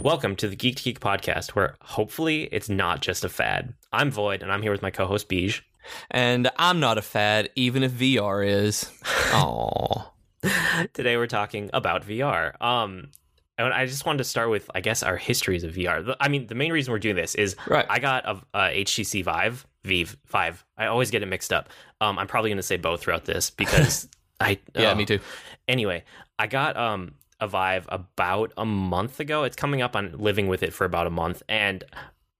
Welcome to the Geek to Geek podcast, where hopefully it's not just a fad. I'm Void, and I'm here with my co-host Beej. And I'm not a fad, even if VR is. Aww. Today we're talking about VR. Um, and I just wanted to start with, I guess, our histories of VR. I mean, the main reason we're doing this is Right. I got a, a HTC Vive, Vive Five. I always get it mixed up. Um, I'm probably going to say both throughout this because I Yeah, oh. me too. Anyway, I got um a Vive about a month ago. It's coming up on living with it for about a month, and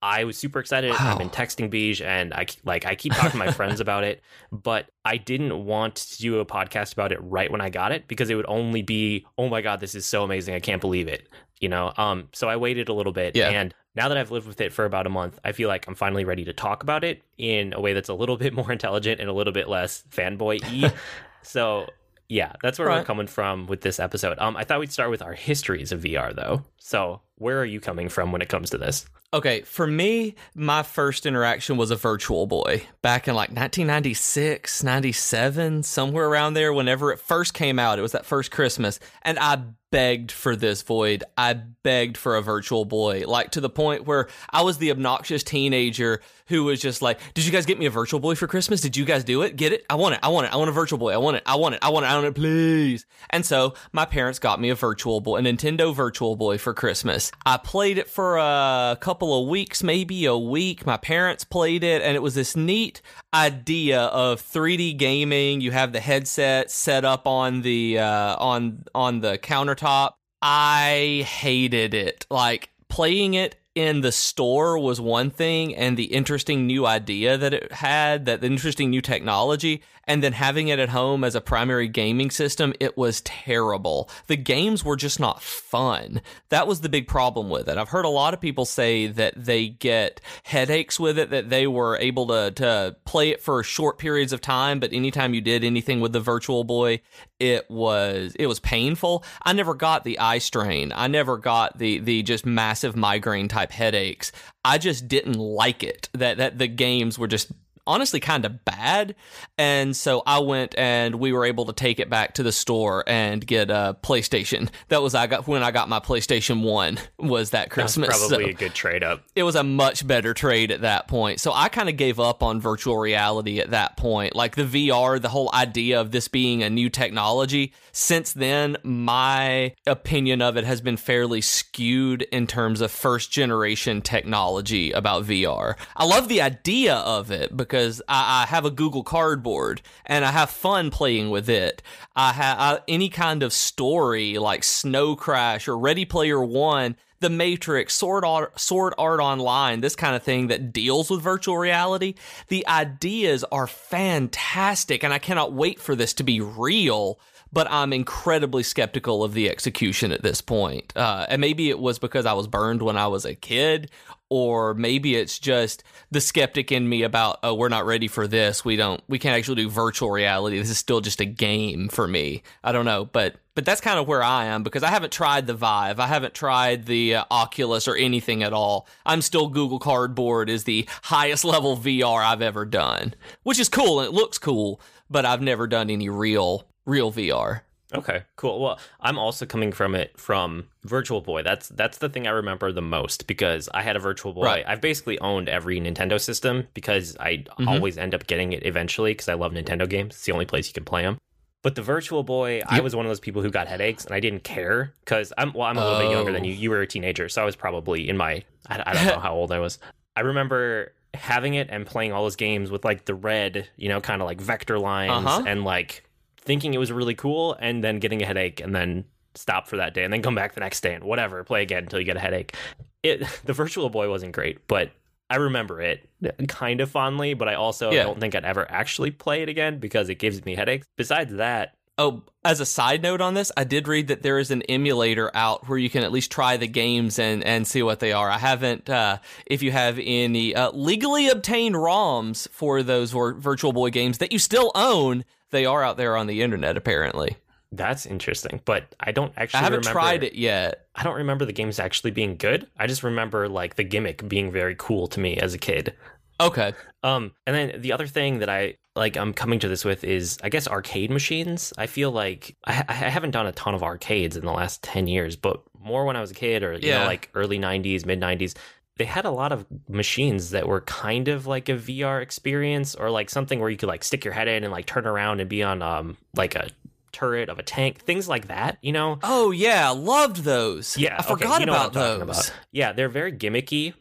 I was super excited. I've been texting Beej, and I like I keep talking to my friends about it, but I didn't want to do a podcast about it right when I got it because it would only be, oh my god, this is so amazing! I can't believe it. You know, um, so I waited a little bit, Yeah. and now that I've lived with it for about a month, I feel like I'm finally ready to talk about it in a way that's a little bit more intelligent and a little bit less fanboy y. so yeah, that's where we're coming from with this episode. Um, I thought we'd start with our histories of VR though. So where are you coming from when it comes to this? Okay, for me, my first interaction was a Virtual Boy back in like 1996, 97, somewhere around there. Whenever it first came out, it was that first Christmas. And I begged for this void. I begged for a Virtual Boy, like to the point where I was the obnoxious teenager who was just like, Did you guys get me a Virtual Boy for Christmas? Did you guys do it? Get it? I want it. I want it. I want a Virtual Boy. I want it. I want it. I want it. I want it, please. And so my parents got me a Virtual Boy, a Nintendo Virtual Boy for Christmas. I played it for a couple of weeks, maybe a week. My parents played it, and it was this neat idea of 3D gaming. You have the headset set up on the uh, on on the countertop. I hated it. Like playing it in the store was one thing and the interesting new idea that it had, that the interesting new technology, and then having it at home as a primary gaming system, it was terrible. The games were just not fun. That was the big problem with it. I've heard a lot of people say that they get headaches with it, that they were able to, to play it for short periods of time, but anytime you did anything with the Virtual Boy, it was it was painful. I never got the eye strain. I never got the the just massive migraine type headaches. I just didn't like it. That that the games were just honestly kind of bad. And so I went and we were able to take it back to the store and get a PlayStation. That was I got when I got my PlayStation 1 was that That's Christmas. probably So- a good trade up. it was a much better trade at that point. So I kind of gave up on virtual reality at that point. Like the VR, the whole idea of this being a new technology. Since then, my opinion of it has been fairly skewed in terms of first generation technology about VR. I love the idea of it because I, I have a Google Cardboard and I have fun playing with it. I have any kind of story like Snow Crash or Ready Player One the Matrix, Sword Art, Sword Art Online, this kind of thing that deals with virtual reality. The ideas are fantastic, and I cannot wait for this to be real. But I'm incredibly skeptical of the execution at this point. Uh, and maybe it was because I was burned when I was a kid, or maybe it's just the skeptic in me about, oh, we're not ready for this. We don't, we can't actually do virtual reality. This is still just a game for me. I don't know, but but that's kind of where I am because I haven't tried the Vive, I haven't tried the uh, Oculus or anything at all. I'm still Google Cardboard is the highest level VR I've ever done, which is cool and it looks cool, but I've never done any real real VR. Okay, cool. Well, I'm also coming from it from Virtual Boy. That's that's the thing I remember the most because I had a Virtual Boy. Right. I've basically owned every Nintendo system because I Mhm. always end up getting it eventually because I love Nintendo games. It's the only place you can play them. But the Virtual Boy, I was one of those people who got headaches and I didn't care because I'm well, I'm a little bit younger than Oh. you. You were a teenager, so I was probably in my I, I don't know how old I was. I remember having it and playing all those games with like the red, you know, kind of like vector lines Uh-huh. and like thinking it was really cool and then getting a headache and then stop for that day and then come back the next day and whatever, play again until you get a headache. It the Virtual Boy wasn't great, but I remember it kind of fondly, but I also Yeah. don't think I'd ever actually play it again because it gives me headaches. Besides that, Oh, as a side note on this, I did read that there is an emulator out where you can at least try the games and, and see what they are. I haven't, uh, if you have any uh, legally obtained ROMs for those Virtual Boy games that you still own, they are out there on the internet apparently. that's interesting. But I don't actually I haven't remember, tried it yet. I don't remember the games actually being good. I just remember like the gimmick being very cool to me as a kid. Okay. Um, and then the other thing that I like, I'm coming to this with is, I guess, arcade machines. I feel like I, I haven't done a ton of arcades in the last ten years, but more when I was a kid or you Yeah. know like early 90s, mid 90s. They had a lot of machines that were kind of like a VR experience or like something where you could like stick your head in and like turn around and be on um like a turret of a tank, things like that, you know? Oh yeah, loved those. Yeah, I okay, forgot you know about those. about. Yeah, they're very gimmicky,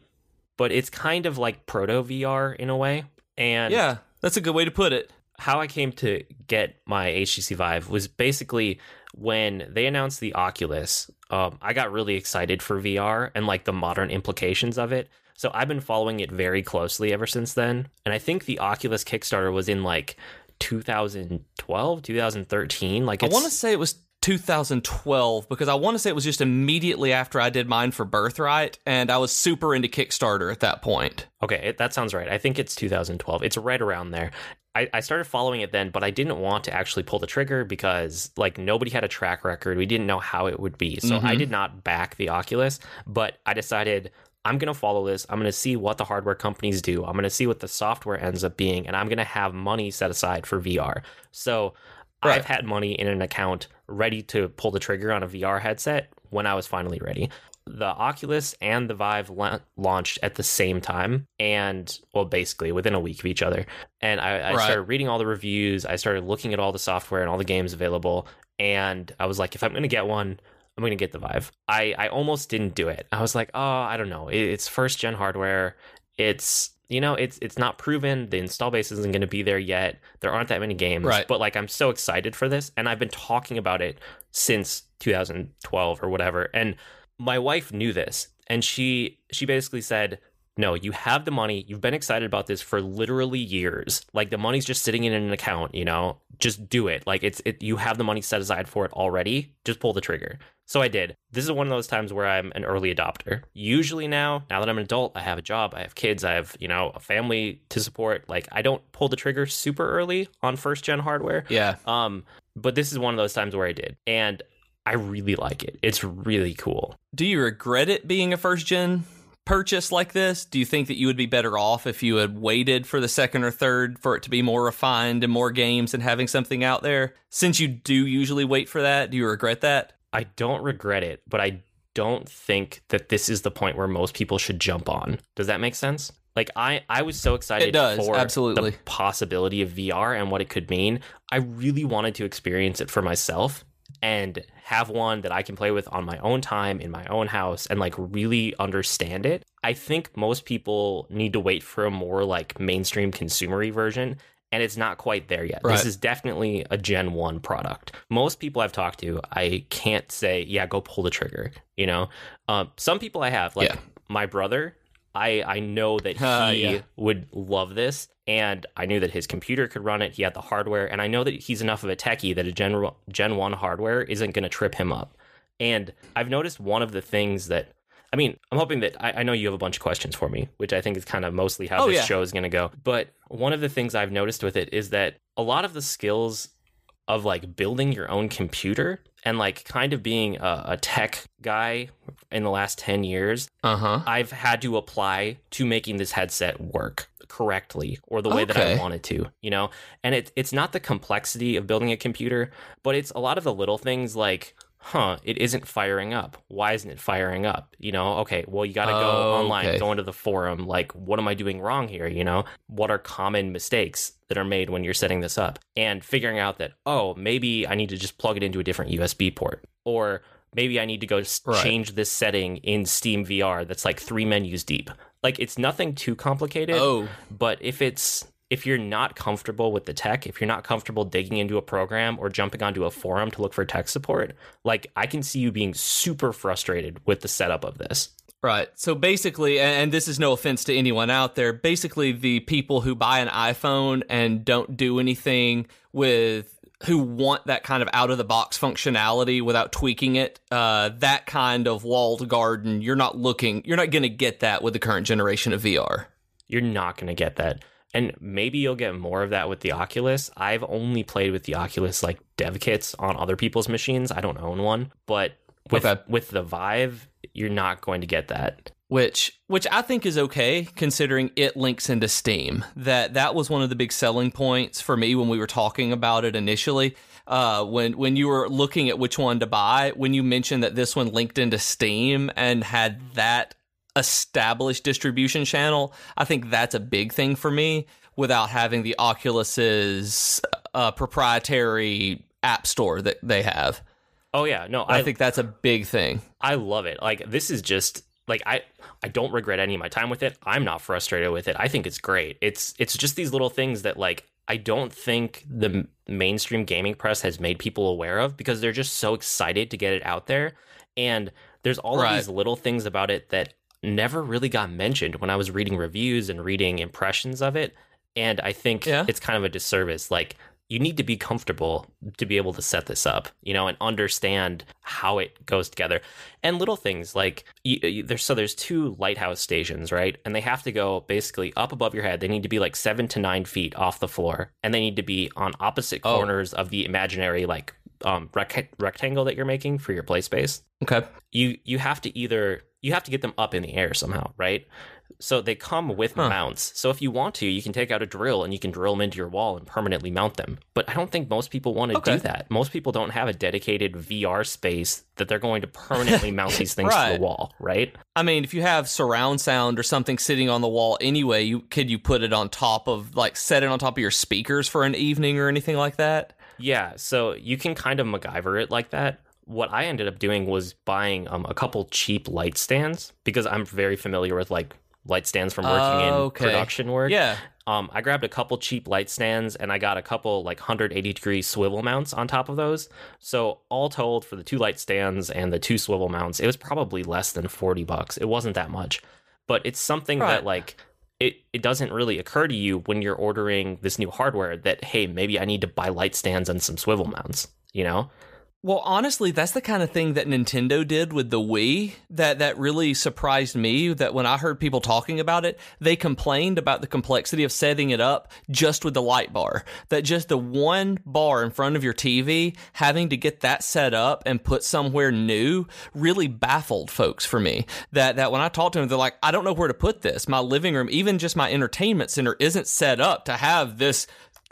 but it's kind of like proto VR in a way. And Yeah, that's a good way to put it. how I came to get my HTC Vive was basically when they announced the Oculus. Um, I got really excited for VR and like the modern implications of it. So I've been following it very closely ever since then. And I think the Oculus Kickstarter was in like 2012, 2013. Like I want to say it was 2012 because I want to say it was just immediately after I did mine for Birthright, and I was super into Kickstarter at that point. Okay, it, that sounds right. I think it's 2012. It's right around there. I, I started following it then, but I didn't want to actually pull the trigger because like nobody had a track record. We didn't know how it would be. So I Mhm. did not back the Oculus, but I decided I'm going to follow this. I'm going to see what the hardware companies do. I'm going to see what the software ends up being, and I'm going to have money set aside for VR. So Right. I've had money in an account ready to pull the trigger on a VR headset when I was finally ready. The Oculus and the Vive la- launched at the same time, and well, basically within a week of each other. And I, I Right. started reading all the reviews. I started looking at all the software and all the games available, and I was like, if I'm going to get one, I'm going to get the Vive. I, I almost didn't do it. I was like, oh, I don't know. It, it's first gen hardware. It's you know, it's it's not proven. The install base isn't going to be there yet. There aren't that many games. Right. But like, I'm so excited for this, and I've been talking about it since 2012 or whatever. And my wife knew this, and she she basically said, "No, you have the money. You've been excited about this for literally years. Like the money's just sitting in an account. You know, just do it. Like it's it. You have the money set aside for it already. Just pull the trigger." So I did. This is one of those times where I'm an early adopter. Usually now, now that I'm an adult, I have a job, I have kids, I have, you know, a family to support. Like I don't pull the trigger super early on first gen hardware. Yeah. Um, but this is one of those times where I did. And I really like it. It's really cool. Do you regret it being a first gen purchase like this? Do you think that you would be better off if you had waited for the second or third for it to be more refined and more games and having something out there? Since you do usually wait for that, do you regret that? I don't regret it, but I don't think that this is the point where most people should jump on. Does that make sense? Like I, I was so excited It does, for absolutely. the possibility of VR and what it could mean. I really wanted to experience it for myself and have one that I can play with on my own time in my own house and like really understand it. I think most people need to wait for a more like mainstream consumery version and it's not quite there yet. Right. This is definitely a Gen 1 product. Most people I've talked to, I can't say, yeah, go pull the trigger, you know? Um, some people I have, like Yeah. my brother, I, I know that he Uh, yeah. would love this and I knew that his computer could run it. He had the hardware and I know that he's enough of a techie that a Gen, Gen 1 hardware isn't going to trip him up. And I've noticed one of the things that I mean, I'm hoping that I, I know you have a bunch of questions for me, which I think is kind of mostly how Oh, this yeah. show is going to go. But one of the things I've noticed with it is that a lot of the skills of like building your own computer and like kind of being a, a tech guy in the last 10 years, Uh huh. I've had to apply to making this headset work correctly or the way that I Okay. wanted to, you know? And it, it's not the complexity of building a computer, but it's a lot of the little things like, huh, it isn't firing up. Why isn't it firing up? You know, okay, well, you got to go Oh, online, okay. go into the forum. Like, what am I doing wrong here? You know, what are common mistakes that are made when you're setting this up? And figuring out that, oh, maybe I need to just plug it into a different USB port. Or maybe I need to go Right. change this setting in Steam VR that's like three menus deep. Like, it's nothing too complicated Oh, but if it's if you're not comfortable with the tech if you're not comfortable digging into a program or jumping onto a forum to look for tech support like i can see you being super frustrated with the setup of this Right. So basically, and this is no offense to anyone out there, basically, the people who buy an iPhone and don't do anything with, who want that kind of out of the box functionality without tweaking it, uh, that kind of walled garden, you're not looking, you're not going to get that with the current generation of VR. you're not going to get that and maybe you'll get more of that with the oculus i've only played with the oculus like dev kits on other people's machines i don't own one but with Okay. with the vive you're not going to get that which which I think is okay considering it links into Steam. That that was one of the big selling points for me when we were talking about it initially. Uh, when when you were looking at which one to buy, when you mentioned that this one linked into Steam and had that established distribution channel, I think that's a big thing for me without having the Oculus's uh, proprietary app store that they have. Oh yeah, no, I, I think that's a big thing. I love it. Like this is just like I I don't regret any of my time with it. I'm not frustrated with it. I think it's great. It's it's just these little things that like I don't think the mainstream gaming press has made people aware of because they're just so excited to get it out there. And there's all right. of these little things about it that never really got mentioned when I was reading reviews and reading impressions of it. And I think yeah. it's kind of a disservice. Like you need to be comfortable to be able to set this up, you know, and understand how it goes together. And little things like you, you, there's so there's two lighthouse stations, right? And they have to go basically up above your head. They need to be like seven to nine feet off the floor, and they need to be on opposite oh. corners of the imaginary like um, rec- rectangle that you're making for your play space. Okay. You you have to either you have to get them up in the air somehow, right? So they come with huh. mounts. So if you want to, you can take out a drill and you can drill them into your wall and permanently mount them. But I don't think most people want to okay. do that. Most people don't have a dedicated VR space that they're going to permanently mount these things right. to the wall, right? I mean, if you have surround sound or something sitting on the wall anyway, you could you put it on top of like set it on top of your speakers for an evening or anything like that? Yeah, so you can kind of MacGyver it like that what I ended up doing was buying um, a couple cheap light stands because I'm very familiar with like light stands from working in okay. production work. Yeah. Um, I grabbed a couple cheap light stands and I got a couple like 180 degree swivel mounts on top of those. So all told, for the two light stands and the two swivel mounts, it was probably less than 40 bucks. It wasn't that much, but it's something right. that like it it doesn't really occur to you when you're ordering this new hardware that hey maybe I need to buy light stands and some swivel mounts. You know, well, honestly, that's the kind of thing that Nintendo did with the Wii that that really surprised me that when I heard people talking about it, they complained about the complexity of setting it up just with the light bar. That just the one bar in front of your TV, having to get that set up and put somewhere new really baffled folks for me. That that when I talked to them, they're like, I don't know where to put this. My living room, even just my entertainment center isn't set up to have this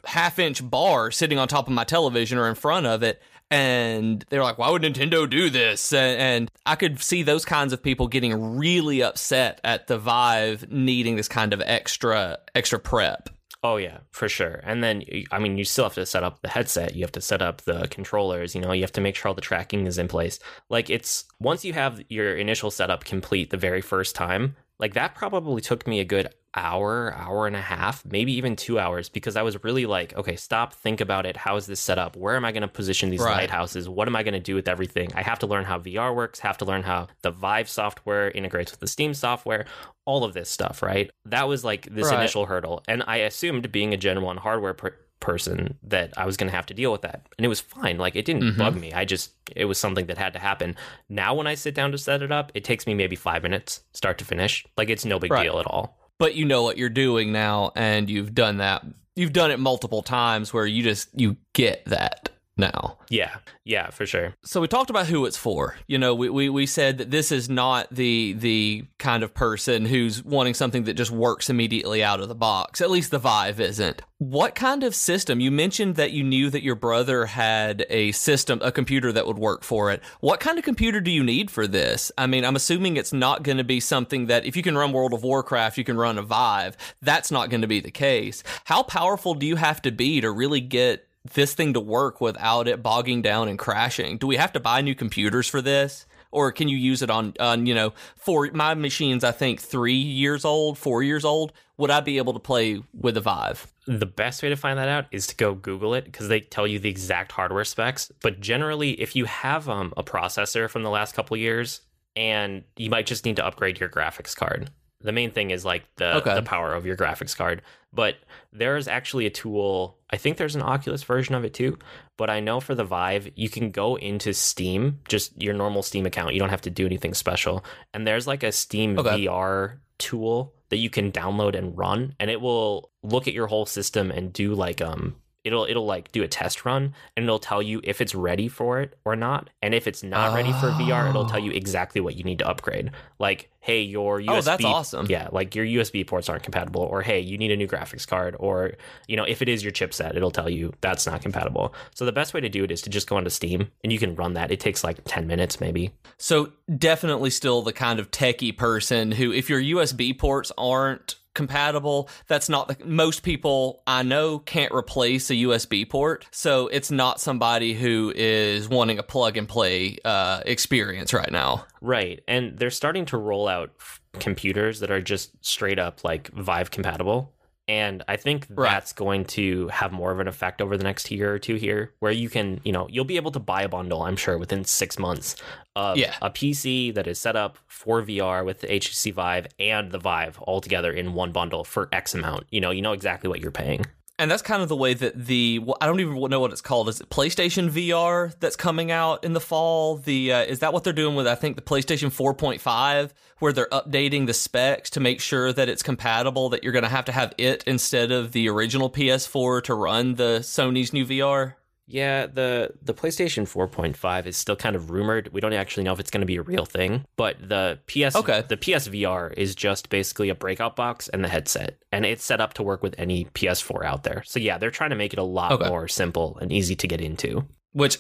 half inch bar sitting on top of my television or in front of it and they're like, "Why would Nintendo do this?" And, I could see those kinds of people getting really upset at the Vive needing this kind of extra extra prep. Oh yeah, for sure. And then I mean, you still have to set up the headset. You have to set up the controllers. You know, you have to make sure all the tracking is in place. Like it's once you have your initial setup complete the very first time, like that probably took me a good hour, hour and a half, maybe even two hours, because I was really like, okay, stop, think about it. How is this set up? Where am I going to position these right. lighthouses? What am I going to do with everything? I have to learn how VR works, have to learn how the Vive software integrates with the Steam software, all of this stuff, right? That was like this right. initial hurdle. And I assumed being a Gen 1 hardware per- person that I was going to have to deal with that. And it was fine. Like it didn't mm-hmm. bug me. I just, it was something that had to happen. Now, when I sit down to set it up, it takes me maybe five minutes, start to finish. Like it's no big right. deal at all but you know what you're doing now and you've done that you've done it multiple times where you just you get that now. Yeah, yeah, for sure. So we talked about who it's for. You know, we, we, we said that this is not the the kind of person who's wanting something that just works immediately out of the box. At least the Vive isn't. What kind of system? You mentioned that you knew that your brother had a system, a computer that would work for it. What kind of computer do you need for this? I mean, I'm assuming it's not going to be something that if you can run World of Warcraft, you can run a Vive. That's not going to be the case. How powerful do you have to be to really get this thing to work without it bogging down and crashing? Do we have to buy new computers for this? Or can you use it on, on you know, for my machine's, I think, three years old, four years old. Would I be able to play with a Vive? The best way to find that out is to go Google it because they tell you the exact hardware specs. But generally, if you have um, a processor from the last couple years, and you might just need to upgrade your graphics card. The main thing is like the okay. the power of your graphics card. But there is actually a tool. I think there's an Oculus version of it too. But I know for the Vive, you can go into Steam, just your normal Steam account. You don't have to do anything special. And there's like a Steam okay. VR tool that you can download and run, and it will look at your whole system and do like um it'll it'll like do a test run and it'll tell you if it's ready for it or not and if it's not ready for VR it'll tell you exactly what you need to upgrade. Like hey your USB Oh, that's awesome. yeah like your USB ports aren't compatible or hey you need a new graphics card or you know if it is your chipset it'll tell you that's not compatible. So the best way to do it is to just go onto Steam and you can run that. It takes like 10 minutes maybe. So definitely still the kind of techie person who, if your USB ports aren't compatible, that's not the most people I know can't replace a USB port. So it's not somebody who is wanting a plug and play uh, experience right now. Right. And they're starting to roll out f- computers that are just straight up like Vive compatible. And I think Right. that's going to have more of an effect over the next year or two here, where you can, you know, you'll be able to buy a bundle, I'm sure, within six months of Yeah. a PC that is set up for VR with the HTC Vive and the Vive all together in one bundle for X amount. You know, you know exactly what you're paying. And that's kind of the way that the well, I don't even know what it's called. Is it PlayStation VR that's coming out in the fall? The uh, is that what they're doing with I think the PlayStation 4.5, where they're updating the specs to make sure that it's compatible. That you're going to have to have it instead of the original PS4 to run the Sony's new VR. Yeah, the the PlayStation 4.5 is still kind of rumored. We don't actually know if it's going to be a real thing, but the PS Okay. the PSVR is just basically a breakout box and the headset, and it's set up to work with any PS4 out there. So yeah, they're trying to make it a lot Okay. more simple and easy to get into. Which,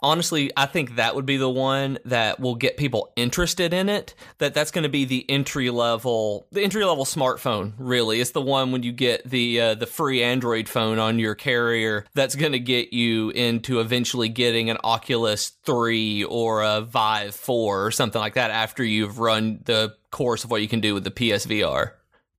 honestly, I think that would be the one that will get people interested in it. That that's going to be the entry level, the entry level smartphone. Really, it's the one when you get the uh, the free Android phone on your carrier. That's going to get you into eventually getting an Oculus Three or a Vive Four or something like that after you've run the course of what you can do with the PSVR.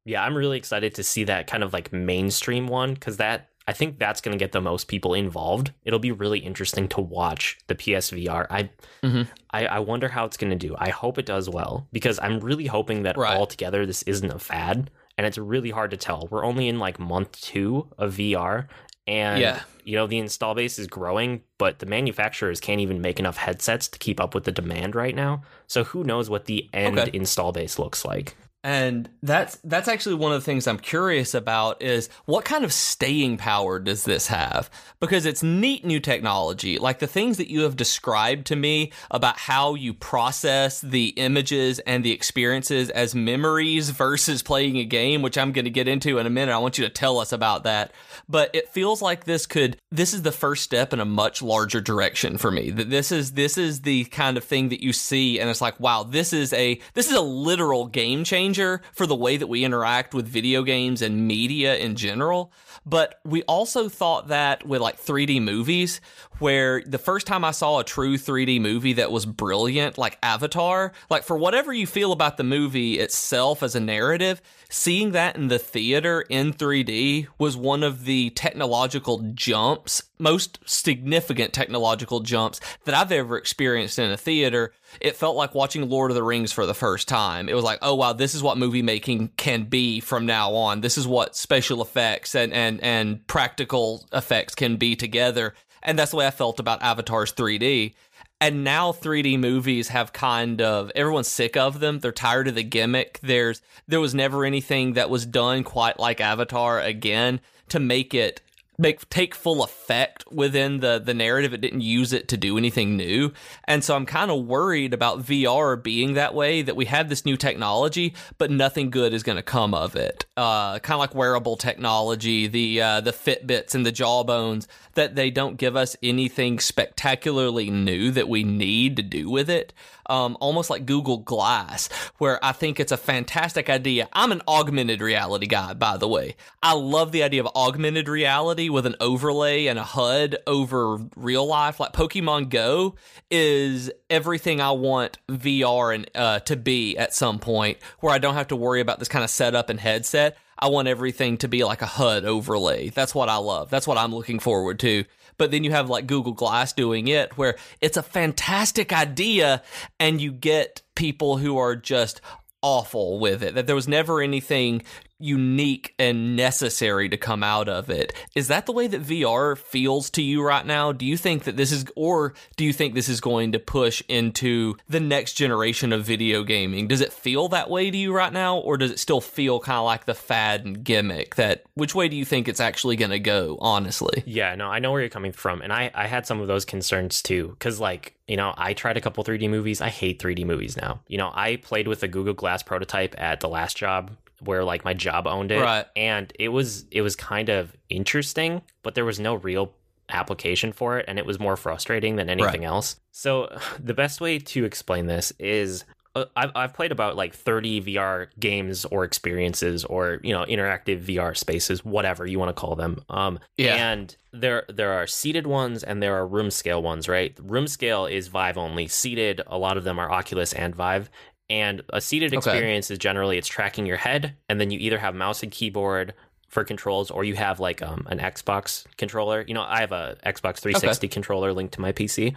Yeah, I'm really excited to see that kind of like mainstream one because that I think that's going to get the most people involved. It'll be really interesting to watch the PSVR. I Mhm. I, I wonder how it's going to do. I hope it does well because I'm really hoping that Right. altogether this isn't a fad, and it's really hard to tell. We're only in like month two of VR, and Yeah. you know the install base is growing, but the manufacturers can't even make enough headsets to keep up with the demand right now. So who knows what the end Okay. install base looks like? And that's that's actually one of the things I'm curious about is what kind of staying power does this have? Because it's neat new technology. Like the things that you have described to me about how you process the images and the experiences as memories versus playing a game, which I'm going to get into in a minute. I want you to tell us about that. But it feels like this could this is the first step in a much larger direction for me. That this is this is the kind of thing that you see and it's like, wow, this is a this is a literal game changer for the way that we interact with video games and media in general. But we also thought that with like 3D movies, where the first time I saw a true 3D movie that was brilliant, like Avatar, like for whatever you feel about the movie itself as a narrative, seeing that in the theater in 3D was one of the technological jumps, most significant technological jumps that I've ever experienced in a theater. It felt like watching Lord of the Rings for the first time. It was like, oh wow, this is what movie making can be from now on. This is what special effects and and and practical effects can be together. And that's the way I felt about Avatar's 3D. And now 3D movies have kind of everyone's sick of them. They're tired of the gimmick. There's there was never anything that was done quite like Avatar again to make it make take full effect within the the narrative. It didn't use it to do anything new. And so I'm kind of worried about VR being that way that we have this new technology but nothing good is going to come of it. Uh kind of like wearable technology, the uh the Fitbits and the Jawbones that they don't give us anything spectacularly new that we need to do with it. Um, almost like Google Glass, where I think it's a fantastic idea. I'm an augmented reality guy, by the way. I love the idea of augmented reality with an overlay and a HUD over real life. Like Pokemon Go is everything I want VR and uh, to be at some point, where I don't have to worry about this kind of setup and headset. I want everything to be like a HUD overlay. That's what I love. That's what I'm looking forward to. But then you have like Google Glass doing it, where it's a fantastic idea, and you get people who are just awful with it. That there was never anything unique and necessary to come out of it. Is that the way that VR feels to you right now? Do you think that this is, or do you think this is going to push into the next generation of video gaming? Does it feel that way to you right now, or does it still feel kind of like the fad and gimmick? That which way do you think it's actually going to go? Honestly, yeah, no, I know where you're coming from, and I I had some of those concerns too, because like you know, I tried a couple 3D movies. I hate 3D movies now. You know, I played with the Google Glass prototype at the last job where like my job owned it. Right. and it was it was kind of interesting but there was no real application for it and it was more frustrating than anything else. So the best way to explain this is uh, I've, I've played about like 30 vr games or experiences or you know interactive vr spaces whatever you want to call them. Um Yeah. and there there are seated ones and there are room scale ones right? Room scale is vive only. Seated a lot of them are oculus and vive and a seated Okay. experience is generally it's tracking your head and then you either have mouse and keyboard for controls or you have like um, an xbox controller. You know i have a xbox 360 controller linked to my pc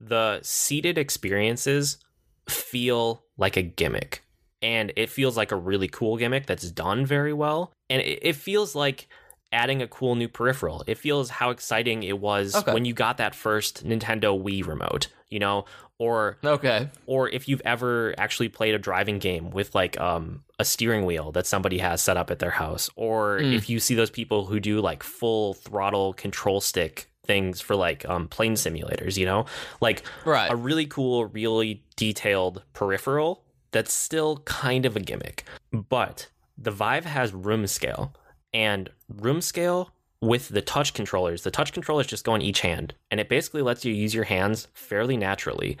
the seated experiences feel like a gimmick and it feels like a really cool gimmick that's done very well. And it, it feels like adding a cool new peripheral. It feels how exciting it was Okay. when you got that first nintendo wii remote you know or okay, or if you've ever actually played a driving game with like um a steering wheel that somebody has set up at their house or Mm. if you see those people who do like full throttle control stick things for like um plane simulators you know? Like right, a really cool really detailed peripheral that's still kind of a gimmick but the vive has room scale and room scale with the touch controllers the touch controllers just go on each hand and it basically lets you use your hands fairly naturally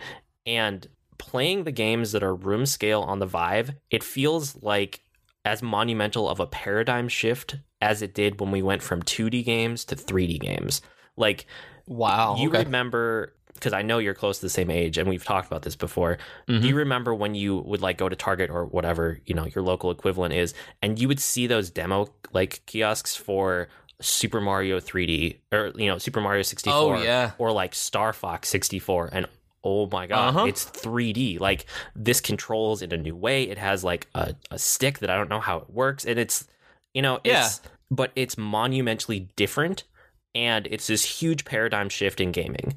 and playing the games that are room scale on the vive it feels like as monumental of a paradigm shift as it did when we went from 2d games to 3d games like wow. you okay. remember because I know you're close to the same age and we've talked about this before. Mhm. Do you remember when you would like go to Target or whatever, you know, your local equivalent is and you would see those demo like kiosks for Super Mario 3D or you know, Super Mario 64 Oh, yeah. or like Star Fox 64 and oh my god, Uh-huh. it's 3D. Like this controls in a new way. It has like a, a stick that I don't know how it works and it's you know, it's but it's monumentally different and it's this huge paradigm shift in gaming.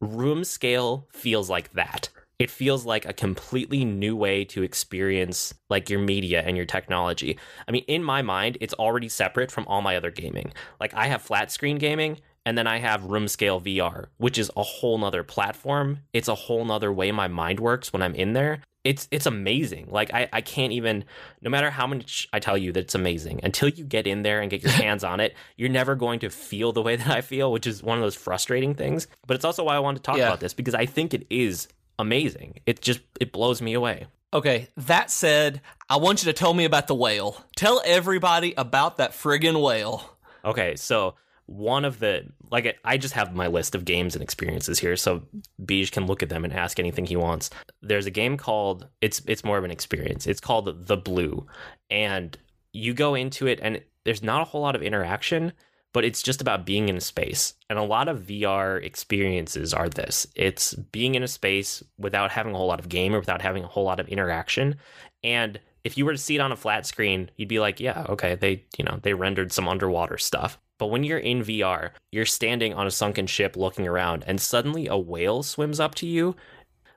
Room scale feels like that. It feels like a completely new way to experience like your media and your technology. I mean, in my mind, it's already separate from all my other gaming. Like I have flat screen gaming and then I have room scale VR, which is a whole nother platform. It's a whole nother way my mind works when I'm in there. It's it's amazing. Like I, I can't even no matter how much I tell you that it's amazing, until you get in there and get your hands on it, you're never going to feel the way that I feel, which is one of those frustrating things. But it's also why I wanted to talk Yeah. about this because I think it is amazing. It just it blows me away. Okay, that said, I want you to tell me about the whale. Tell everybody about that friggin' whale. Okay, so one of the like I just have my list of games and experiences here, so Beej can look at them and ask anything he wants. There's a game called it's it's more of an experience. It's called The Blue, and you go into it and there's not a whole lot of interaction, but it's just about being in a space. And a lot of VR experiences are this. It's being in a space without having a whole lot of game or without having a whole lot of interaction. And if you were to see it on a flat screen, you'd be like, yeah, okay, they, you know, they rendered some underwater stuff. But when you're in VR, you're standing on a sunken ship looking around and suddenly a whale swims up to you.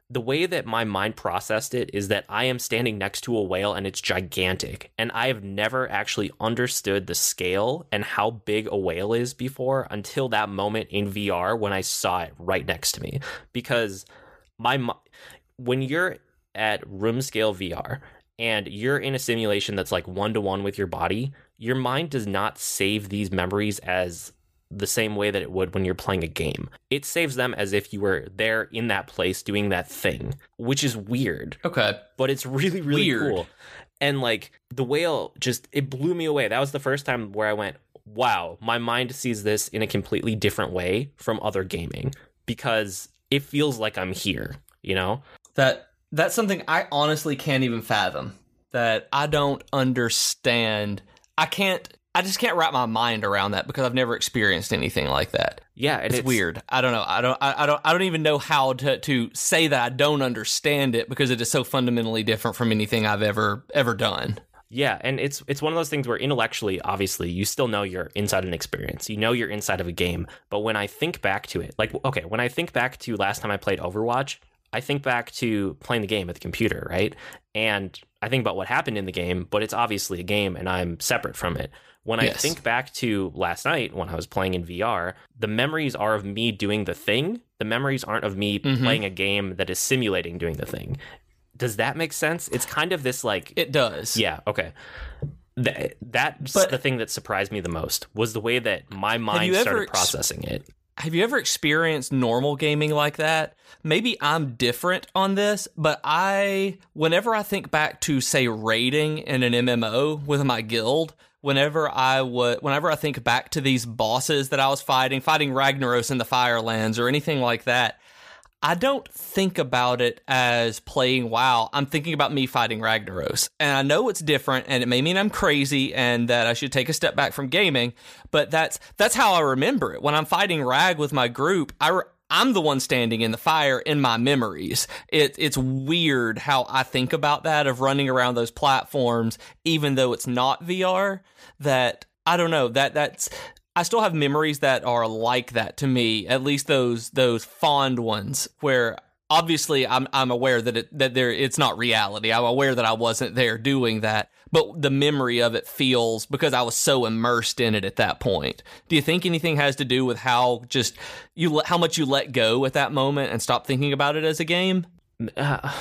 The way that my mind processed it is that I am standing next to a whale and it's gigantic. And I have never actually understood the scale and how big a whale is before until that moment in VR when I saw it right next to me. Because my when you're at room scale VR and you're in a simulation that's like one to one with your body, your mind does not save these memories as the same way that it would when you're playing a game. It saves them as if you were there in that place doing that thing, which is weird, Okay. but it's really, really Weird. cool. And like the whale just, it blew me away. That was the first time where I went, wow, my mind sees this in a completely different way from other gaming because it feels like I'm here, you know? That that's something I honestly can't even fathom. That I don't understand. I can't I just can't wrap my mind around that because I've never experienced anything like that. Yeah, and It's, weird. I don't know. I don't. I, I don't. I don't even know how to to say that I don't understand it because it is so fundamentally different from anything I've ever ever done. Yeah, and it's it's one of those things where intellectually, obviously, you still know you're inside an experience. You know you're inside of a game. But when I think back to it, like okay, when I think back to last time I played Overwatch, I think back to playing the game at the computer, right? And I think about what happened in the game, but it's obviously a game and I'm separate from it. When I think back to last night when I was playing in VR, the memories are of me doing the thing. The memories aren't of me Mhm. playing a game that is simulating doing the thing. Does that make sense? It's kind of this like It does. yeah, okay. Th- that's But- the thing that surprised me the most was the way that my mind started ex- processing it. Have you ever experienced normal gaming like that? Maybe I'm different on this, but I, whenever I think back to, say, raiding in an MMO with my guild, whenever I would, whenever I think back to these bosses that I was fighting, fighting Ragnaros in the Firelands or anything like that, I don't think about it as playing WoW. I'm thinking about me fighting Ragnaros. And I know it's different and it may mean I'm crazy and that I should take a step back from gaming, but that's that's how I remember it. When I'm fighting Rag with my group, I re- I'm the one standing in the fire in my memories. It, it's weird how I think about that of running around those platforms, even though it's not VR. That I don't know that that's I still have memories that are like that to me. At least those those fond ones where obviously I'm I'm aware that it that there it's not reality. I'm aware that I wasn't there doing that, but the memory of it feels because I was so immersed in it at that point. Do you think anything has to do with how just you how much you let go at that moment and stop thinking about it as a game? Uh,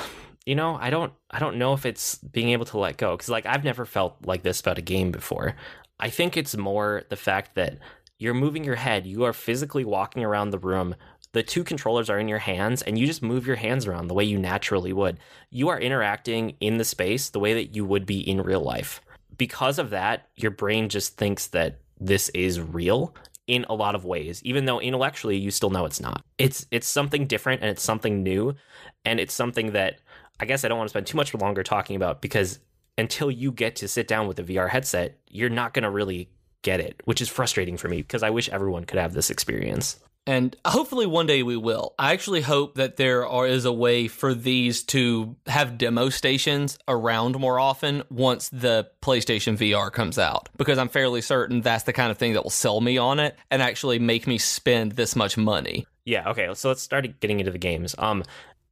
you know, I don't I don't know if it's being able to let go cuz like I've never felt like this about a game before. I think it's more the fact that you're moving your head, you are physically walking around the room. The two controllers are in your hands and you just move your hands around the way you naturally would. You are interacting in the space the way that you would be in real life. Because of that, your brain just thinks that this is real in a lot of ways even though intellectually you still know it's not. It's it's something different and it's something new and it's something that I guess I don't want to spend too much longer talking about because until you get to sit down with a VR headset, you're not going to really get it, which is frustrating for me because I wish everyone could have this experience. And hopefully one day we will. I actually hope that there are, is a way for these to have demo stations around more often once the PlayStation VR comes out. Because I'm fairly certain that's the kind of thing that will sell me on it and actually make me spend this much money. Yeah, okay, so let's start getting into the games. Um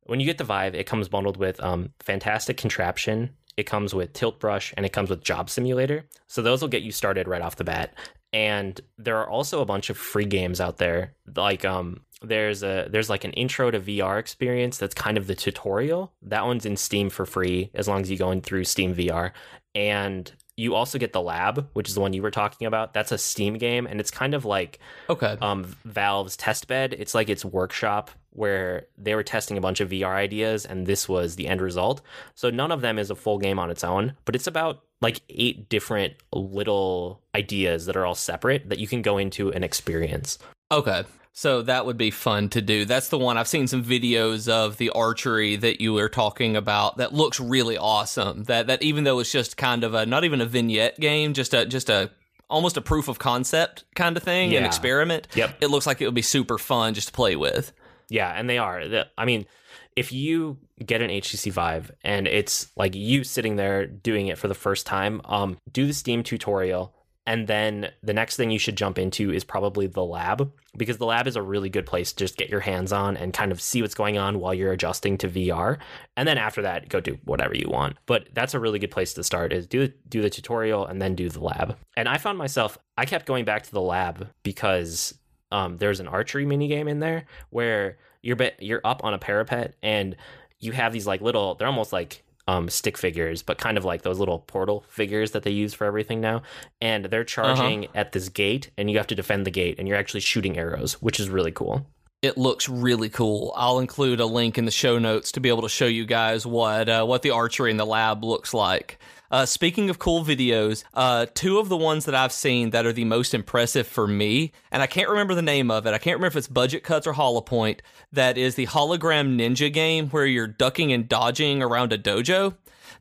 when you get the Vive, it comes bundled with um fantastic contraption, it comes with tilt brush, and it comes with job simulator. So those will get you started right off the bat. And there are also a bunch of free games out there. Like um there's a there's like an intro to VR experience that's kind of the tutorial. That one's in Steam for free as long as you go in through Steam VR. And you also get the lab, which is the one you were talking about. That's a Steam game, and it's kind of like Okay. um, Valve's test bed. It's like its workshop where they were testing a bunch of VR ideas, and this was the end result. So none of them is a full game on its own, but it's about like eight different little ideas that are all separate that you can go into and experience. Okay. So that would be fun to do. That's the one I've seen some videos of the archery that you were talking about that looks really awesome. That that even though it's just kind of a not even a vignette game, just a just a almost a proof of concept kind of thing, an experiment. Yep. It looks like it would be super fun just to play with. Yeah, and they are. I mean, if you get an HTC Vive and it's like you sitting there doing it for the first time, um, do the Steam tutorial, and then the next thing you should jump into is probably the lab because the lab is a really good place to just get your hands on and kind of see what's going on while you're adjusting to VR. And then after that, go do whatever you want. But that's a really good place to start is do do the tutorial and then do the lab. And I found myself I kept going back to the lab because um, there's an archery mini game in there where you're be- you're up on a parapet and you have these like little they're almost like um, stick figures, but kind of like those little portal figures that they use for everything now. And they're charging at this gate, and you have to defend the gate, and you're actually shooting arrows, which is really cool. It looks really cool. I'll include a link in the show notes to be able to show you guys what uh, what the archery in the lab looks like. Uh, speaking of cool videos, uh, two of the ones that I've seen that are the most impressive for me, and I can't remember the name of it. I can't remember if it's Budget Cuts or Holopoint. That is the hologram ninja game where you're ducking and dodging around a dojo.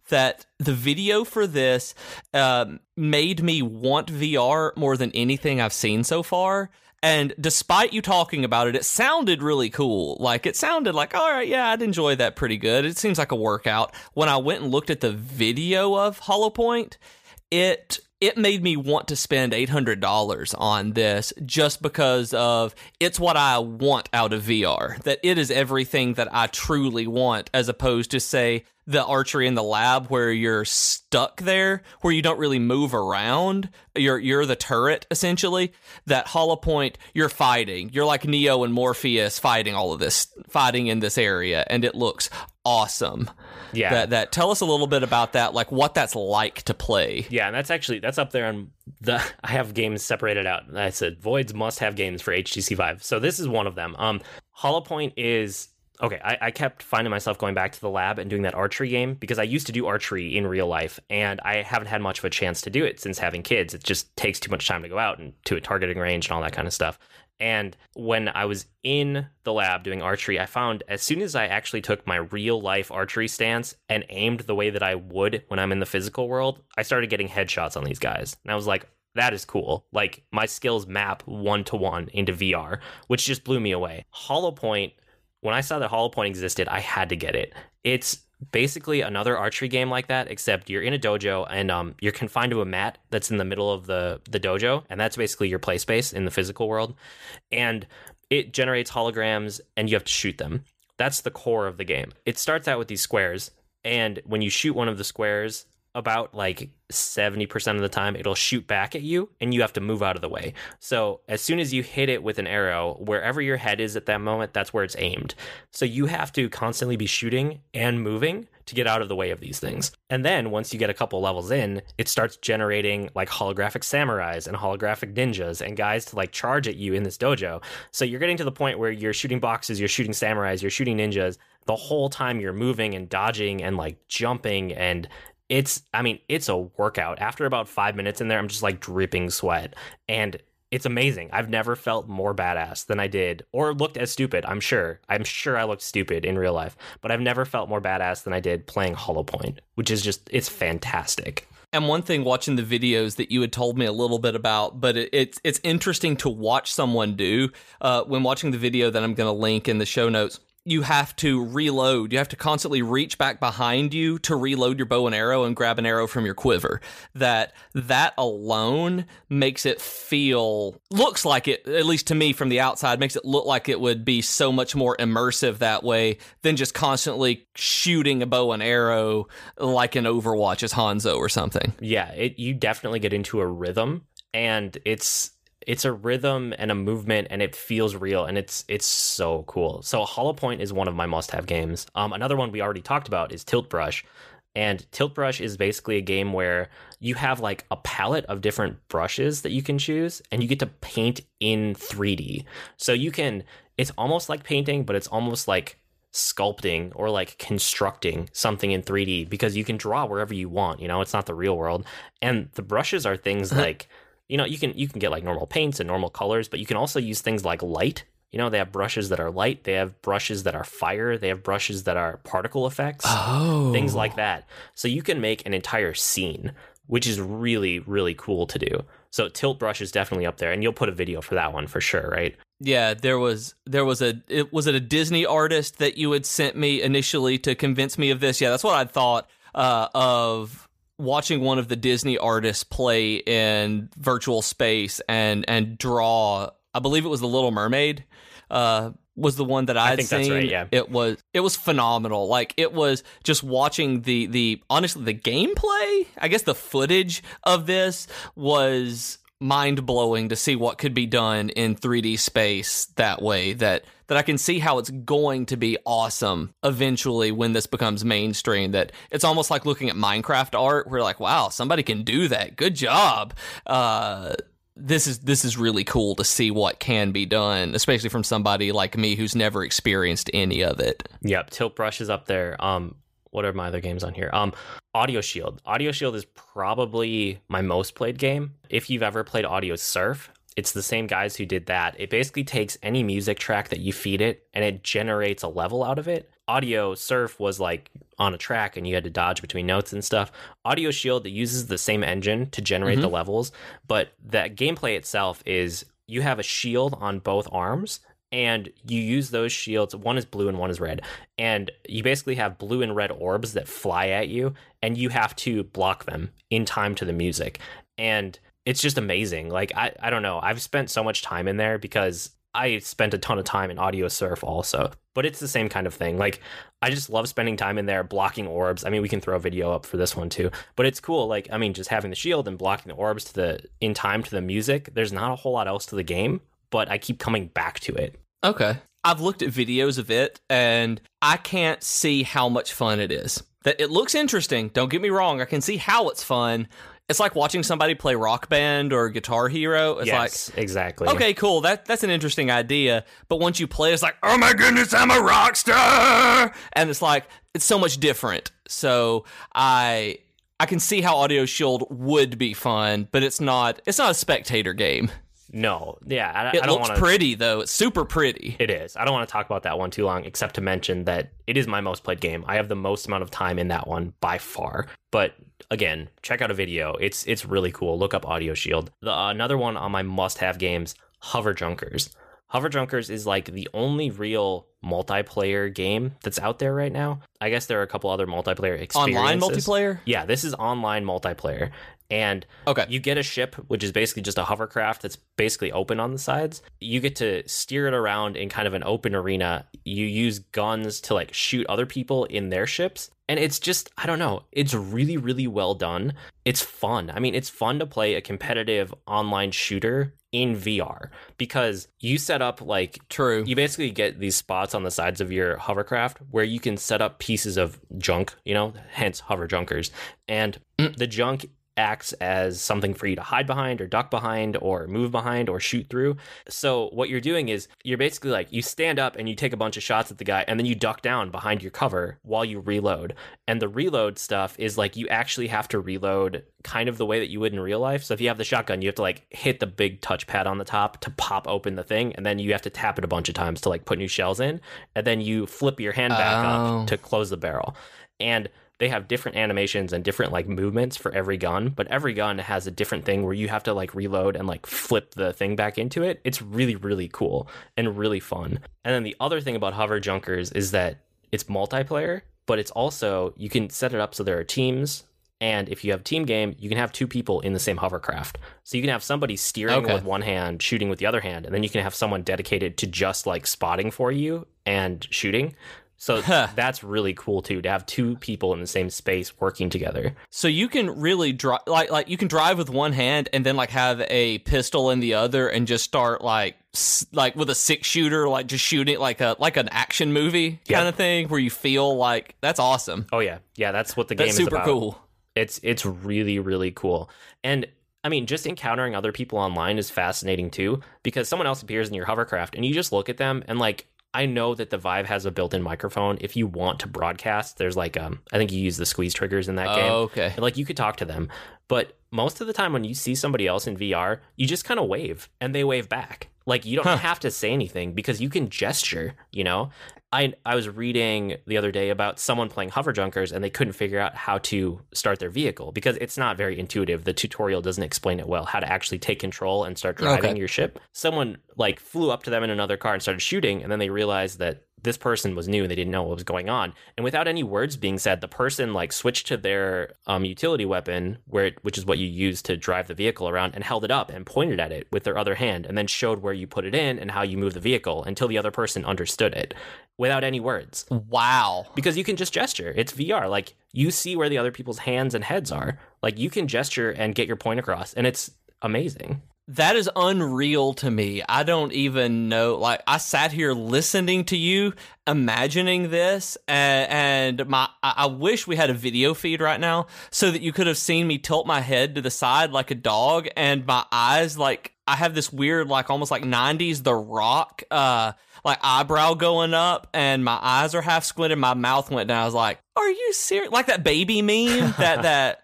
That the video for this um, made me want VR more than anything I've seen so far. And despite you talking about it, it sounded really cool. Like it sounded like, all right, yeah, I'd enjoy that pretty good. It seems like a workout. When I went and looked at the video of Holopoint, it it made me want to spend $800 on this just because of it's what I want out of VR. That it is everything that I truly want, as opposed to, say, the archery in the lab where you're stuck there, where you don't really move around. You're you're the turret essentially. That Holopoint, you're fighting. You're like Neo and Morpheus fighting all of this, fighting in this area, and it looks awesome. Yeah. That that tell us a little bit about that, like what that's like to play. Yeah, and that's actually that's up there on the I have games separated out. I said Voids must have games for HTC Vive. So this is one of them. Um Holopoint is okay, I, I, kept finding myself going back to the lab and doing that archery game because I used to do archery in real life and I haven't had much of a chance to do it since having kids. It just takes too much time to go out and to a targeting range and all that kind of stuff. And when I was in the lab doing archery, I found as soon as I actually took my real life archery stance and aimed the way that I would when I'm in the physical world, I started getting headshots on these guys. And I was like, that is cool. Like my skills map one to one into VR, which just blew me away. Holopoint when I saw that Holopoint existed, I had to get it. It's basically another archery game like that, except you're in a dojo and um, you're confined to a mat that's in the middle of the the dojo, and that's basically your play space in the physical world. And it generates holograms, and you have to shoot them. That's the core of the game. It starts out with these squares, and when you shoot one of the squares, about like 70% of the time it'll shoot back at you and you have to move out of the way. So as soon as you hit it with an arrow, wherever your head is at that moment, that's where it's aimed. So you have to constantly be shooting and moving to get out of the way of these things. And then once you get a couple levels in, it starts generating like holographic samurais and holographic ninjas and guys to like charge at you in this dojo. So you're getting to the point where you're shooting boxes, you're shooting samurais, you're shooting ninjas the whole time you're moving and dodging and like jumping and it's I mean, it's a workout. After about five minutes in there, I'm just like dripping sweat. And it's amazing. I've never felt more badass than I did, or looked as stupid. I'm sure. I'm sure I looked stupid in real life, but I've never felt more badass than I did playing Holopoint, which is just it's fantastic. And one thing watching the videos that you had told me a little bit about, but it, it's it's interesting to watch someone do. Uh, when watching the video that I'm going to link in the show notes, you have to reload. You have to constantly reach back behind you to reload your bow and arrow and grab an arrow from your quiver. That that alone makes it feel looks like it at least to me from the outside makes it look like it would be so much more immersive that way than just constantly shooting a bow and arrow like an Overwatch as Hanzo or something. Yeah, it you definitely get into a rhythm and it's it's a rhythm and a movement and it feels real and it's it's so cool. So Holopoint is one of my must-have games. Um, another one we already talked about is Tilt Brush. And Tilt Brush is basically a game where you have like a palette of different brushes that you can choose and you get to paint in 3D. So you can it's almost like painting, but it's almost like sculpting or like constructing something in 3D because you can draw wherever you want, you know, it's not the real world. And the brushes are things like you know you can you can get like normal paints and normal colors but you can also use things like light. You know they have brushes that are light they have brushes that are fire they have brushes that are particle effects oh. things like that. So you can make an entire scene which is really really cool to do. So tilt brush is definitely up there and you'll put a video for that one for sure right? Yeah there was there was a it was it a disney artist that you had sent me initially to convince me of this? Yeah that's what i thought uh, of watching one of the Disney artists play in virtual space and and draw. I believe it was the Little Mermaid. Uh, was the one that I'd I think seen. That's right, yeah. It was it was phenomenal. Like it was just watching the the honestly the gameplay. I guess the footage of this was mind blowing to see what could be done in 3D space that way. That that I can see how it's going to be awesome eventually when this becomes mainstream. That it's almost like looking at Minecraft art. We're like, wow, somebody can do that. Good job. Uh, this is this is really cool to see what can be done, especially from somebody like me who's never experienced any of it. Yep, Tilt Brush is up there. Um, what are my other games on here? Um, Audio Shield. Audio Shield is probably my most played game. If you've ever played Audio Surf, it's the same guys who did that. It basically takes any music track that you feed it and it generates a level out of it. Audio Surf was like on a track and you had to dodge between notes and stuff. Audio Shield uses the same engine to generate mm-hmm. the levels, but that gameplay itself is you have a shield on both arms and you use those shields one is blue and one is red and you basically have blue and red orbs that fly at you and you have to block them in time to the music. And it's just amazing. Like i, I don't know. I've spent so much time in there because i spent a ton of time in Audio Surf also but it's the same kind of thing. Like i just love spending time in there blocking orbs. I mean we can throw a video up for this one too but it's cool. Like i mean just having the shield and blocking the orbs to the in time to the music there's not a whole lot else to the game but I keep coming back to it. Okay. I've looked at videos of it and I can't see how much fun it is. That it looks interesting, don't get me wrong. I can see how it's fun. It's like watching somebody play Rock Band or Guitar Hero. It's yes, like exactly. Okay, cool. That that's an interesting idea. But once you play, it's like, oh my goodness, I'm a rock star, and it's like it's so much different. So I I can see how Audio Shield would be fun, but it's not. It's not a spectator game. No, yeah, I, It I don't looks pretty though. It's super pretty. It is. I don't want to talk about that one too long, except to mention that it is my most played game. I have the most amount of time in that one by far. But again, check out a video. It's it's really cool. Look up Audio Shield. The, uh, another one on my must-have games, Hover Junkers. Hover Junkers is like the only real multiplayer game that's out there right now. I guess there are a couple other multiplayer experiences. Online multiplayer. Yeah, this is online multiplayer. And Okay. you get a ship, which is basically just a hovercraft that's basically open on the sides. You get to steer it around in kind of an open arena. You use guns to like shoot other people in their ships. And it's just, I don't know, it's really, really well done. It's fun. I mean, it's fun to play a competitive online shooter in VR because you set up like True. you basically get these spots on the sides of your hovercraft where you can set up pieces of junk, you know, hence hover junkers. And mm. the junk acts as something for you to hide behind or duck behind or move behind or shoot through. So what you're doing is you're basically like you stand up and you take a bunch of shots at the guy and then you duck down behind your cover while you reload. And the reload stuff is like you actually have to reload kind of the way that you would in real life. So if you have the shotgun, you have to like hit the big touchpad on the top to pop open the thing and then you have to tap it a bunch of times to like put new shells in and then you flip your hand back Oh. up to close the barrel. And they have different animations and different like movements for every gun, but every gun has a different thing where you have to like reload and like flip the thing back into it. It's really, really cool and really fun. And then the other thing about Hover Junkers is that it's multiplayer, but it's also you can set it up so there are teams. And if you have team game, you can have two people in the same hovercraft. So you can have somebody steering Okay. with one hand, shooting with the other hand, and then you can have someone dedicated to just like spotting for you and shooting. So that's really cool too to have two people in the same space working together. So you can really drive, like, like you can drive with one hand and then like have a pistol in the other and just start like, s- like with a six shooter, like just shooting like a like an action movie Yeah. kind of thing where you feel like that's awesome. Oh yeah, yeah, that's what the game That's is super cool. It's it's really really cool. And I mean, just encountering other people online is fascinating too because someone else appears in your hovercraft and you just look at them and like I know that the Vive has a built-in microphone. If you want to broadcast, there's like um I think you use the squeeze triggers in that game. Oh, okay. And, like you could talk to them, but most of the time when you see somebody else in VR, you just kind of wave and they wave back. Like you don't Huh. have to say anything because you can gesture, you know? I I was reading the other day about someone playing hover junkers and they couldn't figure out how to start their vehicle because it's not very intuitive. The tutorial doesn't explain it well how to actually take control and start driving Okay. your ship. Someone like flew up to them in another car and started shooting and then they realized that this person was new and they didn't know what was going on. And without any words being said, the person like switched to their um, utility weapon, where it, which is what you use to drive the vehicle around, and held it up and pointed at it with their other hand, and then showed where you put it in and how you move the vehicle until the other person understood it, without any words. Wow. Because you can just gesture. It's VR. Like you see where the other people's hands and heads are. Like you can gesture and get your point across, and it's amazing. That is unreal to me. I don't even know. Like, I sat here listening to you, imagining this, and, and my, I, wish we had a video feed right now so that you could have seen me tilt my head to the side like a dog, and my eyes, like, I have this weird, like, almost like 90s The Rock, uh, like eyebrow going up, and my eyes are half squinted, my mouth went down. I was like, Are you serious? Like that baby meme that, that,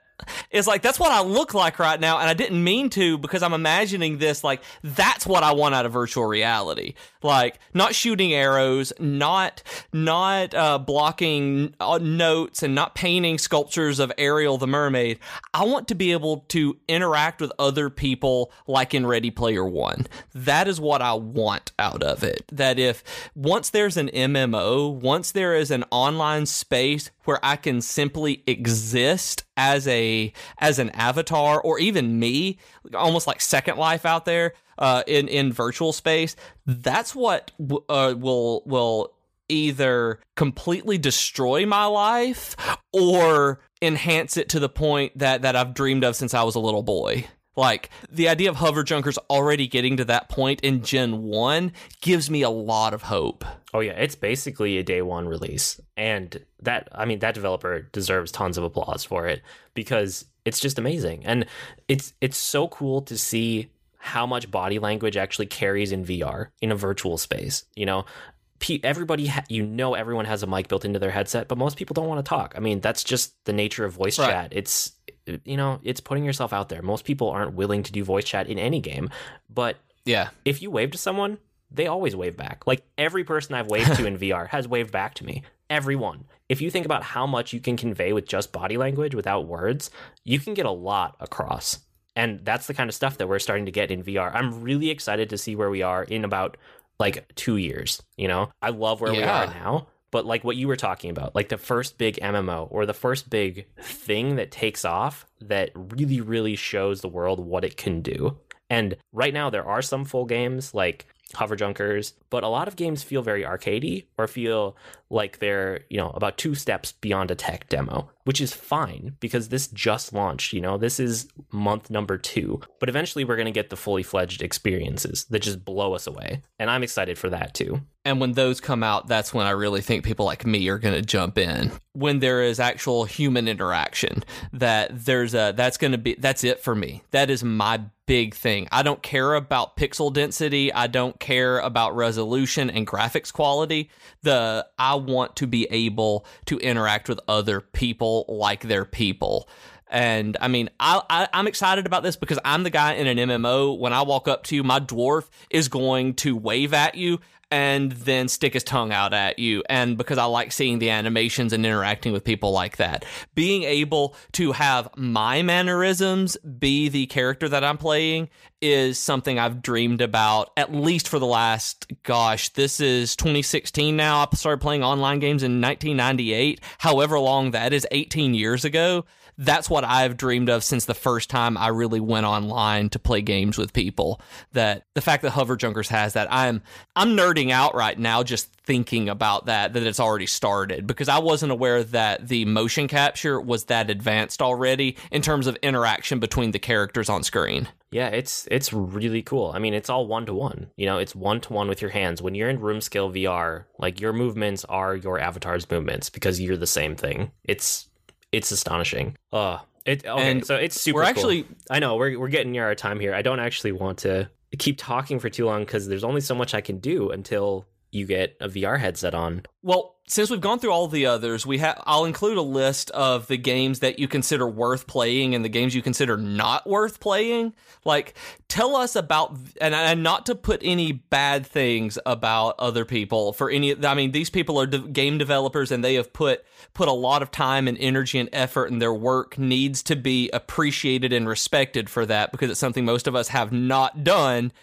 is like that's what I look like right now, and I didn't mean to because I'm imagining this like that's what I want out of virtual reality. Like not shooting arrows, not not uh, blocking uh, notes, and not painting sculptures of Ariel the mermaid. I want to be able to interact with other people like in Ready Player One. That is what I want out of it. That if once there's an MMO, once there is an online space where I can simply exist as a as an avatar or even me, almost like Second Life out there uh, in in virtual space. That's what uh, will will either completely destroy my life or enhance it to the point that that I've dreamed of since I was a little boy. Like the idea of hover junkers already getting to that point in Gen 1 gives me a lot of hope. Oh yeah, it's basically a day one release. And that I mean that developer deserves tons of applause for it because it's just amazing. And it's it's so cool to see how much body language actually carries in VR in a virtual space. You know, everybody ha- you know everyone has a mic built into their headset but most people don't want to talk i mean that's just the nature of voice right. chat it's you know, it's putting yourself out there. Most people aren't willing to do voice chat in any game, but yeah, if you wave to someone, they always wave back. Like every person I've waved to in VR has waved back to me. Everyone. If you think about how much you can convey with just body language without words, you can get a lot across. And that's the kind of stuff that we're starting to get in VR. I'm really excited to see where we are in about like 2 years, you know. I love where yeah. we are now, but like what you were talking about, like the first big MMO or the first big thing that takes off that really, really shows the world what it can do. And right now, there are some full games like hover junkers, but a lot of games feel very arcadey or feel like they're, you know, about two steps beyond a tech demo, which is fine because this just launched, you know, this is month number 2, but eventually we're going to get the fully fledged experiences that just blow us away. And I'm excited for that too. And when those come out, that's when I really think people like me are going to jump in. When there is actual human interaction, that there's a that's going to be that's it for me. That is my big thing. I don't care about pixel density. I don't care about resolution and graphics quality. The I want to be able to interact with other people like their people. And I mean, I, I, am excited about this because I'm the guy in an MMO. When I walk up to you, my dwarf is going to wave at you and then stick his tongue out at you. And because I like seeing the animations and interacting with people like that, being able to have my mannerisms be the character that I'm playing is something I've dreamed about at least for the last, gosh, this is 2016 now. I started playing online games in 1998. However long that is, 18 years ago that's what I've dreamed of since the first time I really went online to play games with people. That the fact that Hover Junkers has that, I'm I'm nerding out right now just thinking about that that it's already started because I wasn't aware that the motion capture was that advanced already in terms of interaction between the characters on screen. Yeah, it's it's really cool. I mean, it's all one to one. You know, it's one to one with your hands. When you're in room scale VR, like your movements are your avatar's movements because you're the same thing. It's it's astonishing. Uh it okay, and so it's super. We're cool. actually, I know we're we're getting near our time here. I don't actually want to keep talking for too long because there's only so much I can do until you get a VR headset on. Well, since we've gone through all the others, we have I'll include a list of the games that you consider worth playing and the games you consider not worth playing. Like tell us about and, and not to put any bad things about other people for any I mean these people are de- game developers and they have put put a lot of time and energy and effort and their work needs to be appreciated and respected for that because it's something most of us have not done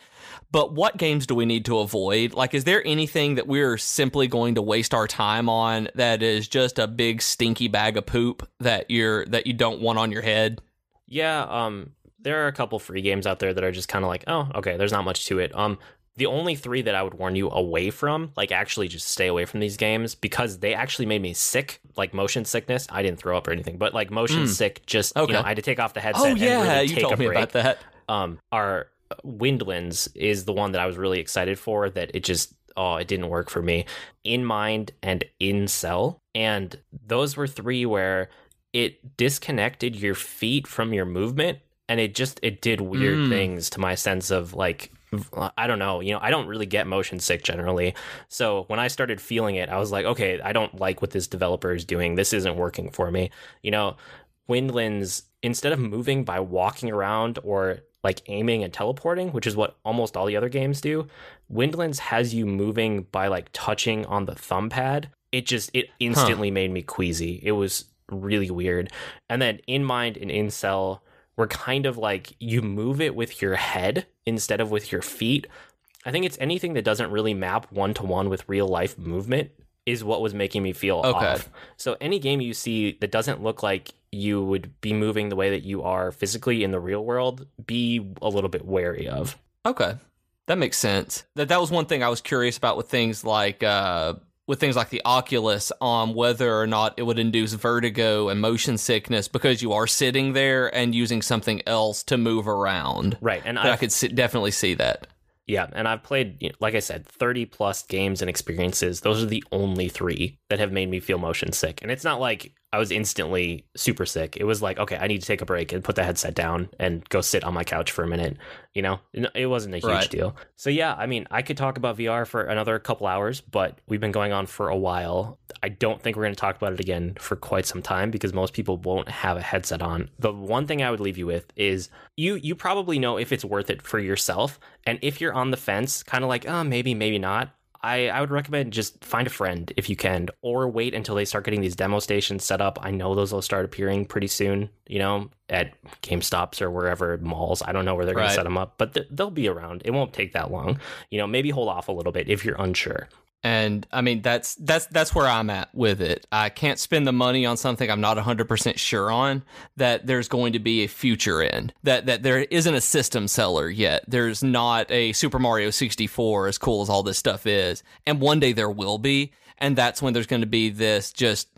but what games do we need to avoid? Like, is there anything that we're simply going to waste our time on that is just a big stinky bag of poop that you're that you don't want on your head? Yeah, um, there are a couple free games out there that are just kind of like, oh, okay, there's not much to it. Um, the only three that I would warn you away from, like actually just stay away from these games because they actually made me sick, like motion sickness. I didn't throw up or anything, but like motion mm. sick, just okay. you know, I had to take off the headset. Oh yeah, really you told me about that. Um, are Windlands is the one that I was really excited for. That it just oh, it didn't work for me. In Mind and In Cell, and those were three where it disconnected your feet from your movement, and it just it did weird mm. things to my sense of like I don't know, you know, I don't really get motion sick generally. So when I started feeling it, I was like, okay, I don't like what this developer is doing. This isn't working for me. You know, Windlands, instead of moving by walking around or like aiming and teleporting, which is what almost all the other games do, Windlands has you moving by like touching on the thumb pad. It just it instantly huh. made me queasy. It was really weird. And then in mind and in cell were kind of like you move it with your head instead of with your feet. I think it's anything that doesn't really map one to one with real life movement is what was making me feel okay. off. So any game you see that doesn't look like you would be moving the way that you are physically in the real world, be a little bit wary of. Okay. That makes sense. That that was one thing I was curious about with things like uh with things like the Oculus on whether or not it would induce vertigo and motion sickness because you are sitting there and using something else to move around. Right, and I could definitely see that. Yeah, and I've played, like I said, 30 plus games and experiences. Those are the only three that have made me feel motion sick. And it's not like I was instantly super sick. It was like, okay, I need to take a break and put the headset down and go sit on my couch for a minute. You know, it wasn't a huge right. deal. So, yeah, I mean, I could talk about VR for another couple hours, but we've been going on for a while. I don't think we're going to talk about it again for quite some time because most people won't have a headset on. The one thing I would leave you with is you you probably know if it's worth it for yourself. And if you're on the fence, kind of like, oh, maybe, maybe not, I, I would recommend just find a friend if you can, or wait until they start getting these demo stations set up. I know those will start appearing pretty soon, you know, at GameStops or wherever malls. I don't know where they're going to set them up, but th- they'll be around. It won't take that long. You know, maybe hold off a little bit if you're unsure. And I mean that's that's that's where I'm at with it. I can't spend the money on something I'm not 100% sure on that there's going to be a future in. That that there isn't a system seller yet. There's not a Super Mario 64 as cool as all this stuff is. And one day there will be, and that's when there's going to be this just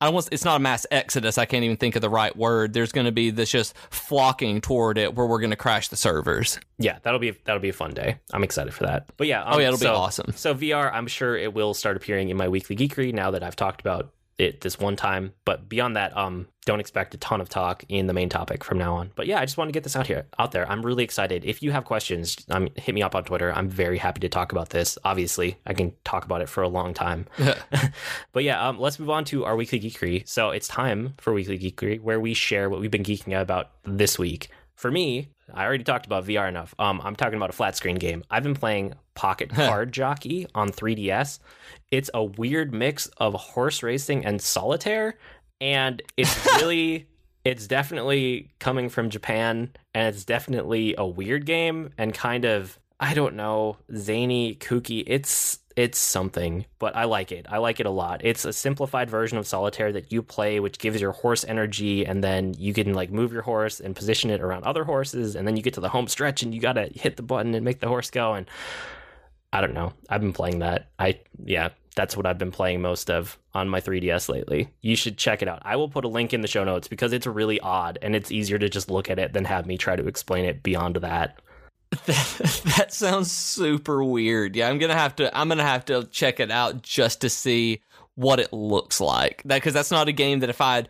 I don't it's not a mass exodus. I can't even think of the right word. There's going to be this just flocking toward it where we're going to crash the servers. Yeah, that'll be that'll be a fun day. I'm excited for that. But yeah, um, oh yeah, it'll so, be awesome. So VR, I'm sure it will start appearing in my weekly geekery now that I've talked about it this one time. But beyond that, um, don't expect a ton of talk in the main topic from now on. But yeah, I just want to get this out here, out there. I'm really excited. If you have questions, um, hit me up on Twitter. I'm very happy to talk about this. Obviously, I can talk about it for a long time. but yeah, um, let's move on to our weekly geekery. So it's time for weekly geekery, where we share what we've been geeking out about this week. For me, I already talked about VR enough. Um, I'm talking about a flat screen game. I've been playing Pocket Card Jockey on 3DS. It's a weird mix of horse racing and solitaire, and it's really, it's definitely coming from Japan, and it's definitely a weird game and kind of, I don't know, zany, kooky. It's it's something, but I like it. I like it a lot. It's a simplified version of solitaire that you play, which gives your horse energy, and then you can like move your horse and position it around other horses, and then you get to the home stretch and you gotta hit the button and make the horse go. And I don't know. I've been playing that. I yeah, that's what I've been playing most of on my 3DS lately. You should check it out. I will put a link in the show notes because it's really odd and it's easier to just look at it than have me try to explain it beyond that. That, that sounds super weird. Yeah, I'm gonna have to. I'm gonna have to check it out just to see what it looks like. That because that's not a game that if I'd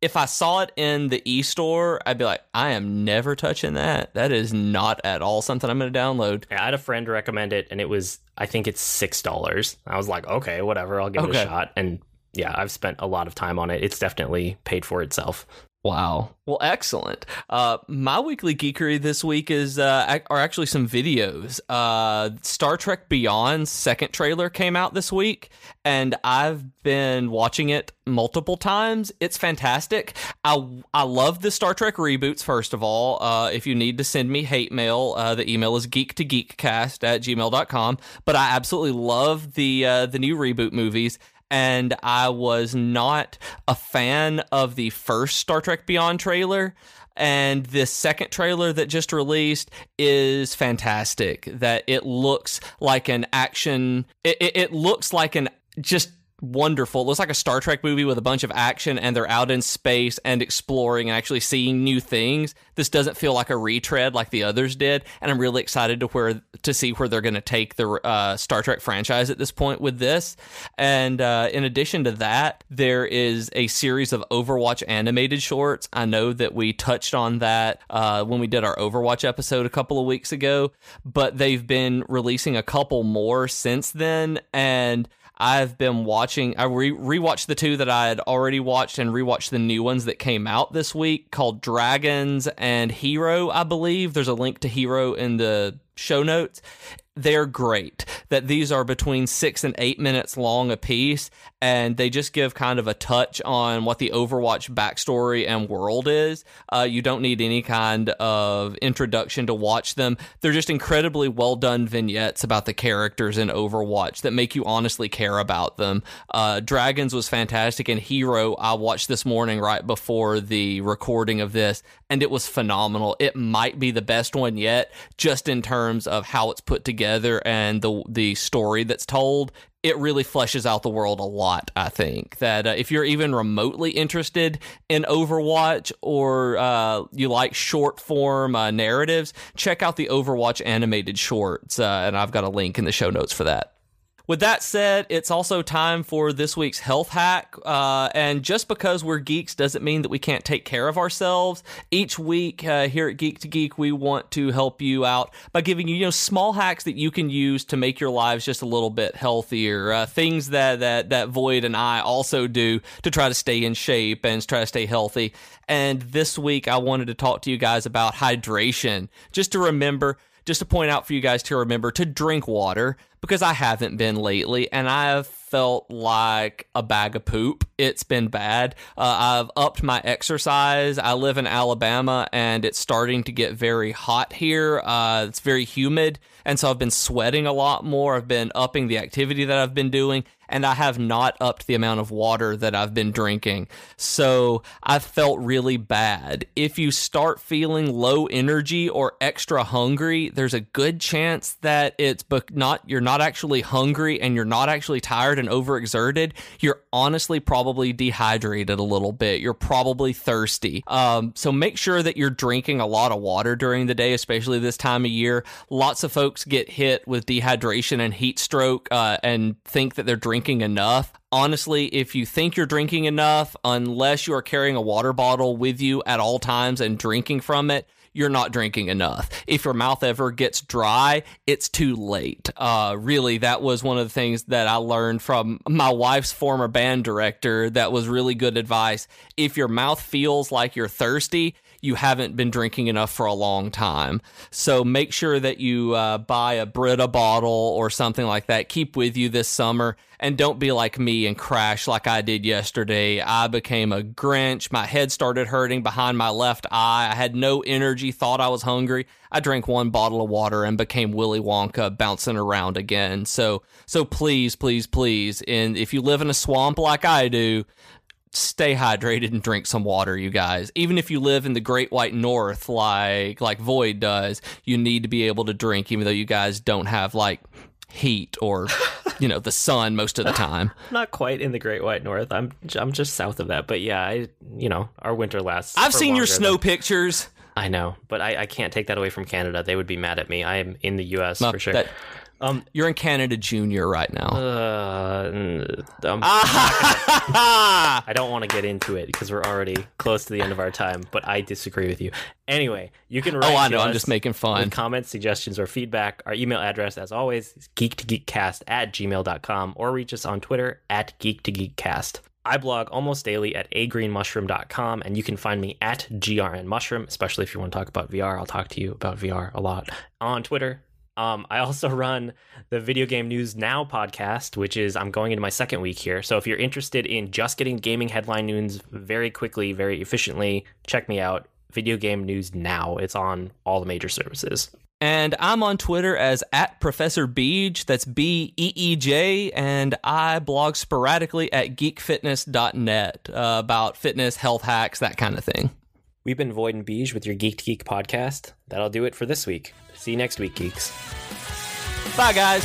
if I saw it in the e store, I'd be like, I am never touching that. That is not at all something I'm going to download. Yeah, I had a friend recommend it, and it was, I think it's six dollars. I was like, okay, whatever, I'll give okay. it a shot. And yeah, I've spent a lot of time on it. It's definitely paid for itself. Wow. Well, excellent. Uh, my weekly geekery this week is uh, are actually some videos. Uh, Star Trek Beyond's second trailer came out this week, and I've been watching it multiple times. It's fantastic. I I love the Star Trek reboots. First of all, uh, if you need to send me hate mail, uh, the email is geek to geekcast at gmail.com. But I absolutely love the uh, the new reboot movies and I was not a fan of the first Star Trek Beyond trailer. And this second trailer that just released is fantastic. That it looks like an action. It, it, it looks like an just wonderful. It looks like a Star Trek movie with a bunch of action, and they're out in space and exploring and actually seeing new things. This doesn't feel like a retread like the others did, and I'm really excited to where to see where they're going to take the uh, Star Trek franchise at this point with this. And uh, in addition to that, there is a series of Overwatch animated shorts. I know that we touched on that uh, when we did our Overwatch episode a couple of weeks ago, but they've been releasing a couple more since then, and I've been watching. I re- rewatched the two that I had already watched and rewatched the new ones that came out this week called Dragons and Hero. I believe there's a link to Hero in the show notes they're great. That these are between six and eight minutes long a piece, and they just give kind of a touch on what the Overwatch backstory and world is. Uh, you don't need any kind of introduction to watch them. They're just incredibly well done vignettes about the characters in Overwatch that make you honestly care about them. Uh, Dragons was fantastic, and Hero I watched this morning right before the recording of this, and it was phenomenal. It might be the best one yet, just in terms of how it's put together together and the the story that's told, it really fleshes out the world a lot. I think that uh, if you're even remotely interested in Overwatch or uh, you like short form uh, narratives, check out the Overwatch animated shorts, uh, and I've got a link in the show notes for that. With that said, it's also time for this week's health hack. Uh, and just because we're geeks doesn't mean that we can't take care of ourselves. Each week uh, here at Geek to Geek, we want to help you out by giving you, you know, small hacks that you can use to make your lives just a little bit healthier. Uh, things that that that Void and I also do to try to stay in shape and try to stay healthy. And this week, I wanted to talk to you guys about hydration. Just to remember, just to point out for you guys to remember to drink water because I haven't been lately and I have felt like a bag of poop. It's been bad. Uh, I've upped my exercise. I live in Alabama and it's starting to get very hot here. Uh, it's very humid. And so I've been sweating a lot more. I've been upping the activity that I've been doing and I have not upped the amount of water that I've been drinking. So I felt really bad. If you start feeling low energy or extra hungry, there's a good chance that it's not you're not actually hungry and you're not actually tired and overexerted. You're honestly probably dehydrated a little bit. You're probably thirsty. Um, so make sure that you're drinking a lot of water during the day, especially this time of year. Lots of folks get hit with dehydration and heat stroke uh, and think that they're drinking enough. Honestly, if you think you're drinking enough, unless you are carrying a water bottle with you at all times and drinking from it, you're not drinking enough. If your mouth ever gets dry, it's too late. Uh, really, that was one of the things that I learned from my wife's former band director. That was really good advice. If your mouth feels like you're thirsty, you haven't been drinking enough for a long time. So make sure that you uh, buy a Brita bottle or something like that. Keep with you this summer. And don't be like me and crash like I did yesterday. I became a Grinch. My head started hurting behind my left eye. I had no energy, thought I was hungry. I drank one bottle of water and became Willy Wonka bouncing around again. So so please, please, please, and if you live in a swamp like I do, stay hydrated and drink some water you guys. Even if you live in the great white north like like void does you need to be able to drink even though you guys don't have like heat or you know the sun most of the time. Not quite in the great white north. I'm i'm just south of that but yeah i you know our winter lasts i've seen your snow than... pictures. I know but I, I can't take that away from canada. They would be mad at me. I am in the us for sure. that, um, You're in Canada Junior right now. Uh, gonna, I don't want to get into it because we're already close to the end of our time, but I disagree with you. Anyway, you can write. Oh, I know. I'm just making fun. comments, suggestions, or feedback. Our email address, as always, is geek2geekcast at gmail.com or reach us on Twitter at geek2geekcast. I blog almost daily at agreenmushroom.com, and you can find me at grnmushroom, especially if you want to talk about VR. I'll talk to you about VR a lot on Twitter um, I also run the Video Game News Now podcast, which is I'm going into my second week here. So if you're interested in just getting gaming headline news very quickly, very efficiently, check me out. Video Game News Now. It's on all the major services. And I'm on Twitter as at Professor Beej. That's B E E J. And I blog sporadically at geekfitness.net uh, about fitness, health hacks, that kind of thing. We've been Void and Beej with your Geek to Geek podcast. That'll do it for this week. See you next week, geeks. Bye, guys.